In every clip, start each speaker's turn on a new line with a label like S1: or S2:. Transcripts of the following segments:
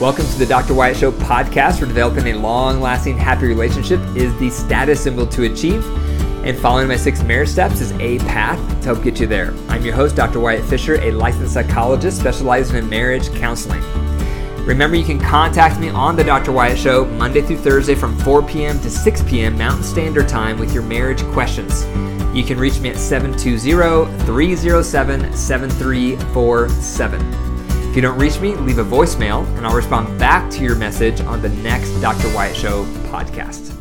S1: Welcome to the Dr. Wyatt Show podcast, for developing a long lasting, happy relationship is the status symbol to achieve. And following my six marriage steps is a path to help get you there. I'm your host, Dr. Wyatt Fisher, a licensed psychologist specializing in marriage counseling. Remember, you can contact me on the Dr. Wyatt Show Monday through Thursday from 4 p.m. to 6 p.m. Mountain Standard Time with your marriage questions. You can reach me at 720 307 7347. If you don't reach me, leave a voicemail and I'll respond back to your message on the next Dr. Wyatt Show podcast.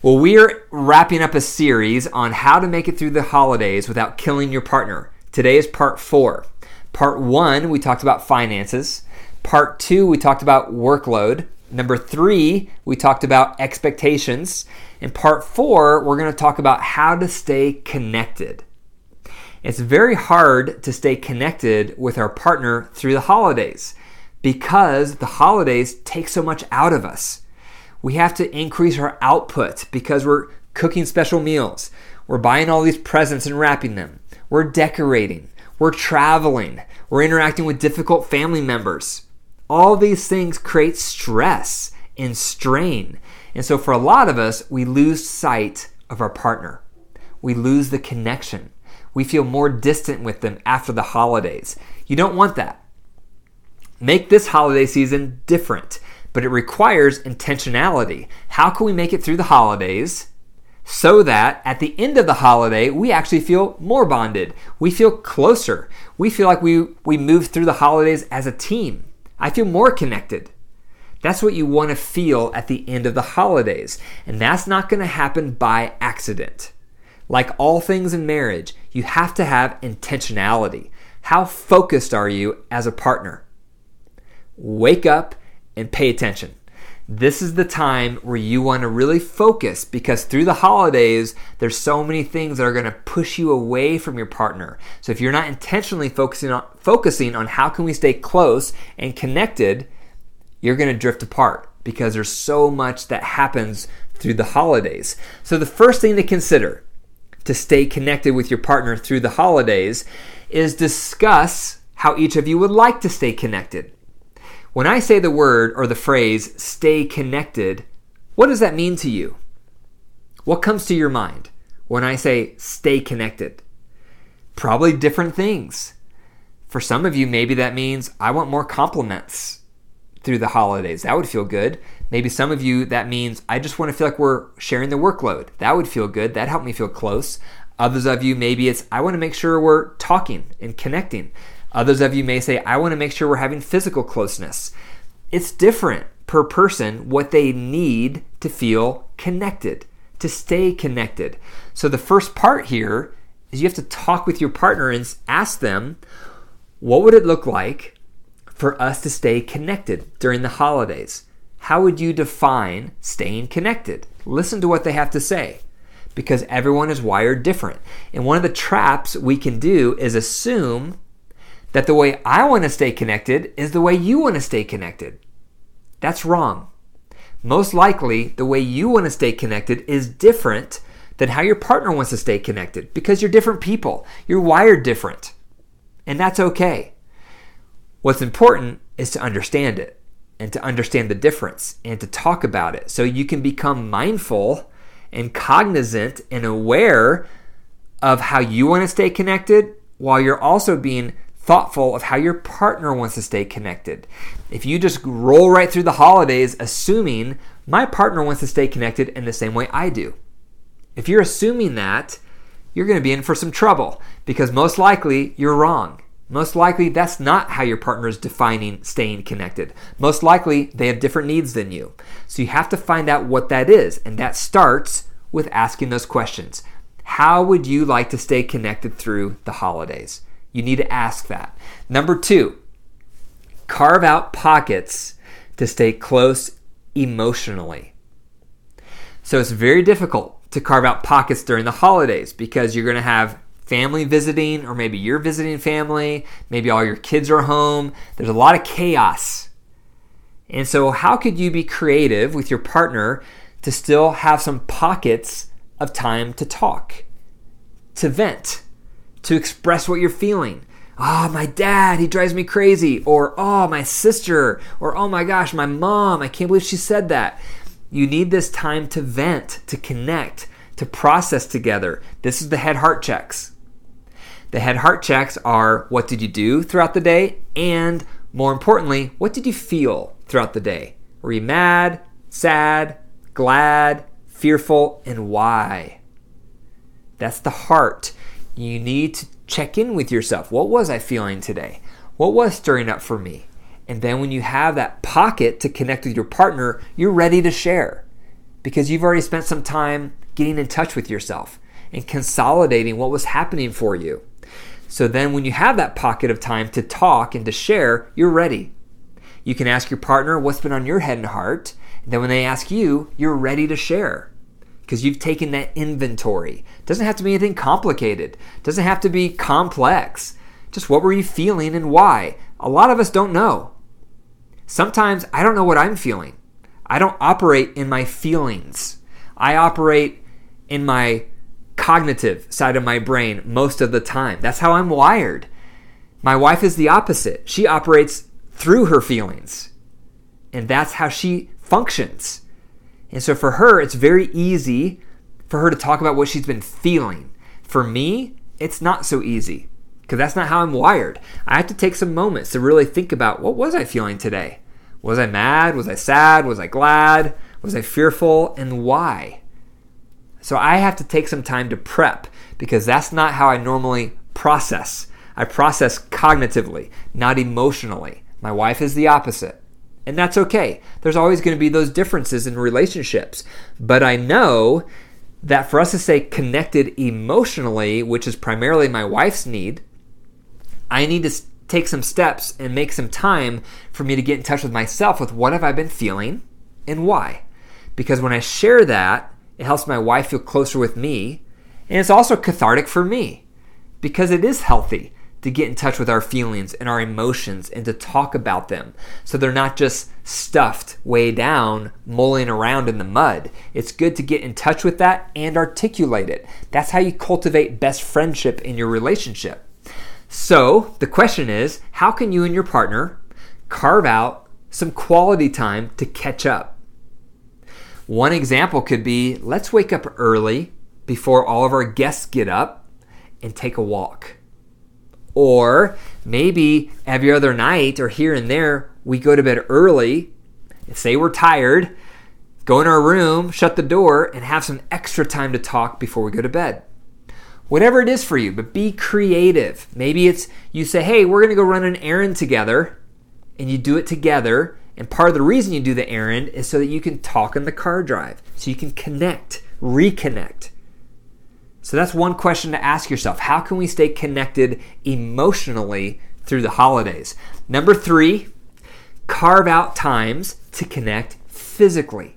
S1: Well, we're wrapping up a series on how to make it through the holidays without killing your partner. Today is part four. Part one, we talked about finances. Part two, we talked about workload. Number three, we talked about expectations. In part four, we're going to talk about how to stay connected. It's very hard to stay connected with our partner through the holidays because the holidays take so much out of us. We have to increase our output because we're cooking special meals. We're buying all these presents and wrapping them. We're decorating. We're traveling. We're interacting with difficult family members. All these things create stress and strain. And so, for a lot of us, we lose sight of our partner. We lose the connection we feel more distant with them after the holidays. You don't want that. Make this holiday season different, but it requires intentionality. How can we make it through the holidays so that at the end of the holiday, we actually feel more bonded? We feel closer. We feel like we, we move through the holidays as a team. I feel more connected. That's what you want to feel at the end of the holidays. And that's not going to happen by accident. Like all things in marriage, you have to have intentionality. How focused are you as a partner? Wake up and pay attention. This is the time where you want to really focus because through the holidays, there's so many things that are going to push you away from your partner. So if you're not intentionally focusing on focusing on how can we stay close and connected, you're going to drift apart because there's so much that happens through the holidays. So the first thing to consider to stay connected with your partner through the holidays is discuss how each of you would like to stay connected. When I say the word or the phrase stay connected, what does that mean to you? What comes to your mind when I say stay connected? Probably different things. For some of you, maybe that means I want more compliments through the holidays. That would feel good. Maybe some of you, that means I just want to feel like we're sharing the workload. That would feel good. That helped me feel close. Others of you, maybe it's I want to make sure we're talking and connecting. Others of you may say, I want to make sure we're having physical closeness. It's different per person what they need to feel connected, to stay connected. So the first part here is you have to talk with your partner and ask them, what would it look like for us to stay connected during the holidays. How would you define staying connected? Listen to what they have to say because everyone is wired different. And one of the traps we can do is assume that the way I want to stay connected is the way you want to stay connected. That's wrong. Most likely, the way you want to stay connected is different than how your partner wants to stay connected because you're different people. You're wired different. And that's okay. What's important is to understand it and to understand the difference and to talk about it so you can become mindful and cognizant and aware of how you want to stay connected while you're also being thoughtful of how your partner wants to stay connected. If you just roll right through the holidays assuming my partner wants to stay connected in the same way I do, if you're assuming that, you're going to be in for some trouble because most likely you're wrong. Most likely, that's not how your partner is defining staying connected. Most likely, they have different needs than you. So you have to find out what that is. And that starts with asking those questions. How would you like to stay connected through the holidays? You need to ask that. Number two, carve out pockets to stay close emotionally. So it's very difficult to carve out pockets during the holidays because you're going to have family visiting, or maybe you're visiting family, maybe all your kids are home. There's a lot of chaos. And so, how could you be creative with your partner to still have some pockets of time to talk, to vent, to express what you're feeling? oh, my dad, he drives me crazy. Or, oh, my sister. Or, oh my gosh, my mom, I can't believe she said that. You need this time to vent, to connect, to process together. This is the head heart checks. The head heart checks are what did you do throughout the day? And more importantly, what did you feel throughout the day? Were you mad, sad, glad, fearful, and why? That's the heart. You need to check in with yourself. What was I feeling today? What was stirring up for me? And then when you have that pocket to connect with your partner, you're ready to share because you've already spent some time getting in touch with yourself and consolidating what was happening for you. So then when you have that pocket of time to talk and to share, you're ready. You can ask your partner what's been on your head and heart. And then when they ask you, you're ready to share because you've taken that inventory. It doesn't have to be anything complicated. It doesn't have to be complex. Just what were you feeling and why? A lot of us don't know. Sometimes I don't know what I'm feeling. I don't operate in my feelings. I operate in my cognitive side of my brain most of the time. That's how I'm wired. My wife is the opposite. She operates through her feelings. And that's how she functions. And so for her, it's very easy for her to talk about what she's been feeling. For me, it's not so easy because that's not how I'm wired. I have to take some moments to really think about what was I feeling today? Was I mad? Was I sad? Was I glad? Was I fearful? And why? So I have to take some time to prep because that's not how I normally process. I process cognitively, not emotionally. My wife is the opposite. And that's okay. There's always going to be those differences in relationships. But I know that for us to stay connected emotionally, which is primarily my wife's need, I need to take some steps and make some time for me to get in touch with myself with what have I been feeling and why. Because when I share that, it helps my wife feel closer with me. And it's also cathartic for me because it is healthy to get in touch with our feelings and our emotions and to talk about them so they're not just stuffed way down, mulling around in the mud. It's good to get in touch with that and articulate it. That's how you cultivate best friendship in your relationship. So, the question is how can you and your partner carve out some quality time to catch up? One example could be let's wake up early before all of our guests get up and take a walk. Or maybe every other night or here and there, we go to bed early, and say we're tired, go in our room, shut the door, and have some extra time to talk before we go to bed. Whatever it is for you, but be creative. Maybe it's you say, hey, we're to go run an errand together, and you do it together and part of the reason you do the errand is so that you can talk in the car drive, so you can connect, reconnect. So that's one question to ask yourself. How can we stay connected emotionally through the holidays? Number three, carve out times to connect physically.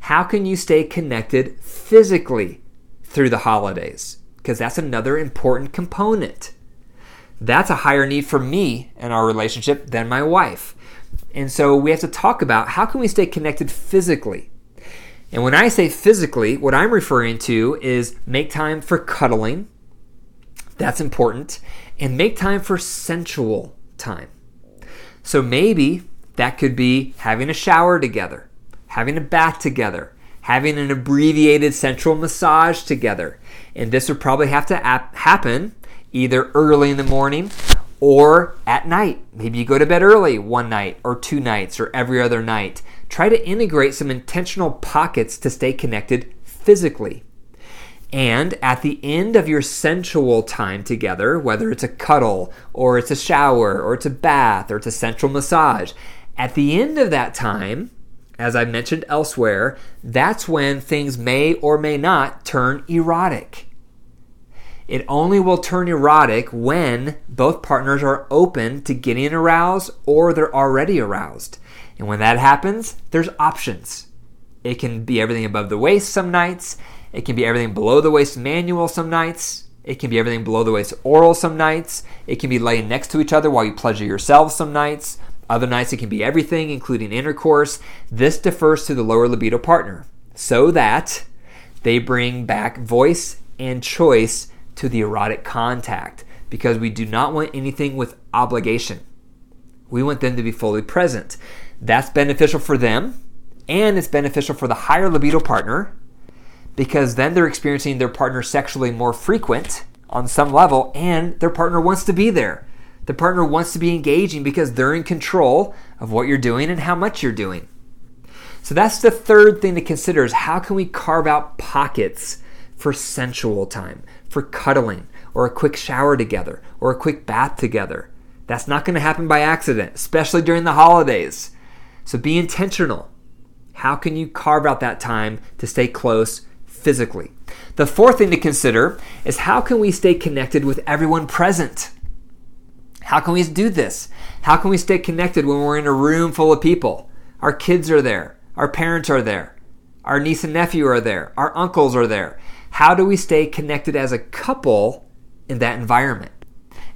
S1: How can you stay connected physically through the holidays? Because that's another important component. That's a higher need for me in our relationship than my wife. And so we have to talk about how can we stay connected physically? And when I say physically, what I'm referring to is make time for cuddling. That's important. And make time for sensual time. So maybe that could be having a shower together, having a bath together, having an abbreviated sensual massage together. And this would probably have to ap- happen either early in the morning or at night. Maybe you go to bed early one night or two nights or every other night. Try to integrate some intentional pockets to stay connected physically. And at the end of your sensual time together, whether it's a cuddle or it's a shower or it's a bath or it's a sensual massage, at the end of that time, as I mentioned elsewhere, that's when things may or may not turn erotic. It only will turn erotic when both partners are open to getting aroused or they're already aroused. And when that happens, there's options. It can be everything above the waist some nights, it can be everything below the waist manual some nights, it can be everything below the waist oral some nights, it can be laying next to each other while you pleasure yourselves some nights. Other nights it can be everything, including intercourse. This defers to the lower libido partner so that they bring back voice and choice to the erotic contact because we do not want anything with obligation. We want them to be fully present. That's beneficial for them, and it's beneficial for the higher libido partner because then they're experiencing their partner sexually more frequent on some level, and their partner wants to be there. The partner wants to be engaging because they're in control of what you're doing and how much you're doing. So that's the third thing to consider is how can we carve out pockets for sensual time, for cuddling, or a quick shower together, or a quick bath together. That's not going to happen by accident, especially during the holidays. So be intentional. How can you carve out that time to stay close physically? The fourth thing to consider is how can we stay connected with everyone present? How can we do this? How can we stay connected when we're in a room full of people? Our kids are there, our parents are there, our niece and nephew are there, our uncles are there. How do we stay connected as a couple in that environment?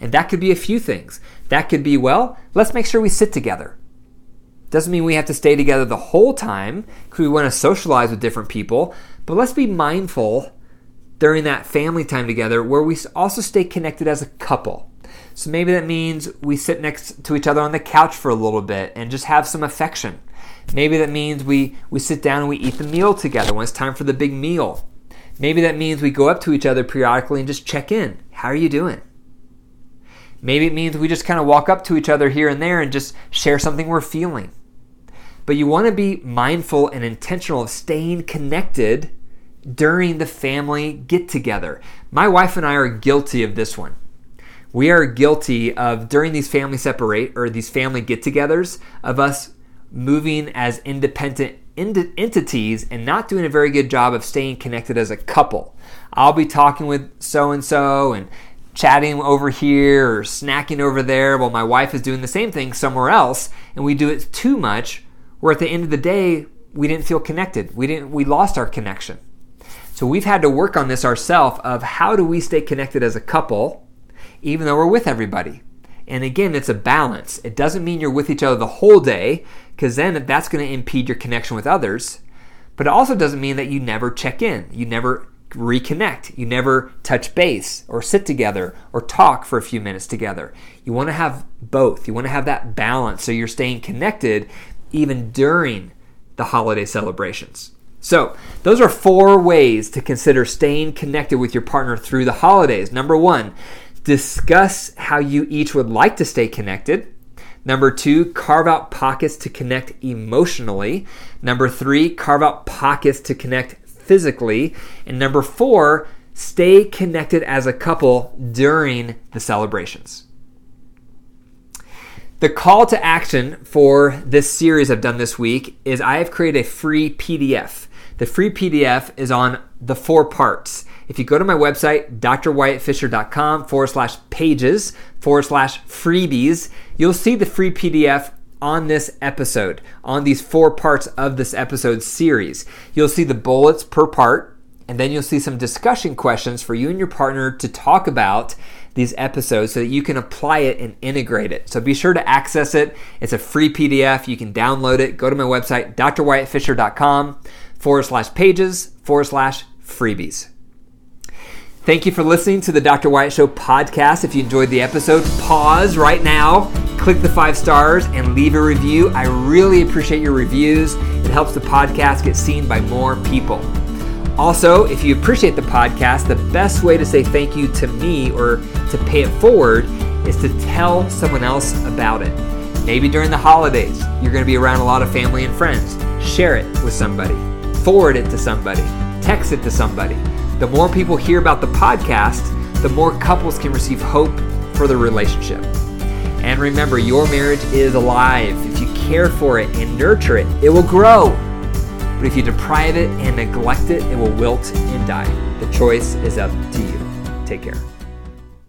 S1: And that could be a few things. That could be, well, let's make sure we sit together. Doesn't mean we have to stay together the whole time because we want to socialize with different people, but let's be mindful during that family time together where we also stay connected as a couple. So maybe that means we sit next to each other on the couch for a little bit and just have some affection. Maybe that means we, we sit down and we eat the meal together when it's time for the big meal. Maybe that means we go up to each other periodically and just check in. How are you doing? Maybe it means we just kind of walk up to each other here and there and just share something we're feeling. But you want to be mindful and intentional of staying connected during the family get together. My wife and I are guilty of this one. We are guilty of during these family separate or these family get togethers of us moving as independent entities and not doing a very good job of staying connected as a couple. I'll be talking with so and so and chatting over here or snacking over there while my wife is doing the same thing somewhere else and we do it too much where at the end of the day we didn't feel connected. We didn't we lost our connection. So we've had to work on this ourselves of how do we stay connected as a couple even though we're with everybody. And again, it's a balance. It doesn't mean you're with each other the whole day because then that's going to impede your connection with others. But it also doesn't mean that you never check in. You never reconnect. You never touch base or sit together or talk for a few minutes together. You want to have both. You want to have that balance so you're staying connected even during the holiday celebrations. So, those are four ways to consider staying connected with your partner through the holidays. Number one, discuss how you each would like to stay connected. Number two, carve out pockets to connect emotionally. Number three, carve out pockets to connect physically. And number four, stay connected as a couple during the celebrations. The call to action for this series I've done this week is I have created a free PDF. The free PDF is on the four parts. If you go to my website, drwyattfisher.com forward slash pages forward slash freebies, you'll see the free PDF on this episode, on these four parts of this episode series. You'll see the bullets per part, and then you'll see some discussion questions for you and your partner to talk about these episodes so that you can apply it and integrate it. So be sure to access it. It's a free PDF. You can download it. Go to my website, drwyattfisher.com forward slash pages forward slash freebies. Thank you for listening to the Dr. Wyatt Show podcast. If you enjoyed the episode, pause right now, click the five stars, and leave a review. I really appreciate your reviews. It helps the podcast get seen by more people. Also, if you appreciate the podcast, the best way to say thank you to me or to pay it forward is to tell someone else about it. Maybe during the holidays, you're going to be around a lot of family and friends. Share it with somebody, forward it to somebody, text it to somebody the more people hear about the podcast, the more couples can receive hope for the relationship. And remember, your marriage is alive. If you care for it and nurture it, it will grow. But if you deprive it and neglect it, it will wilt and die. The choice is up to you. Take care.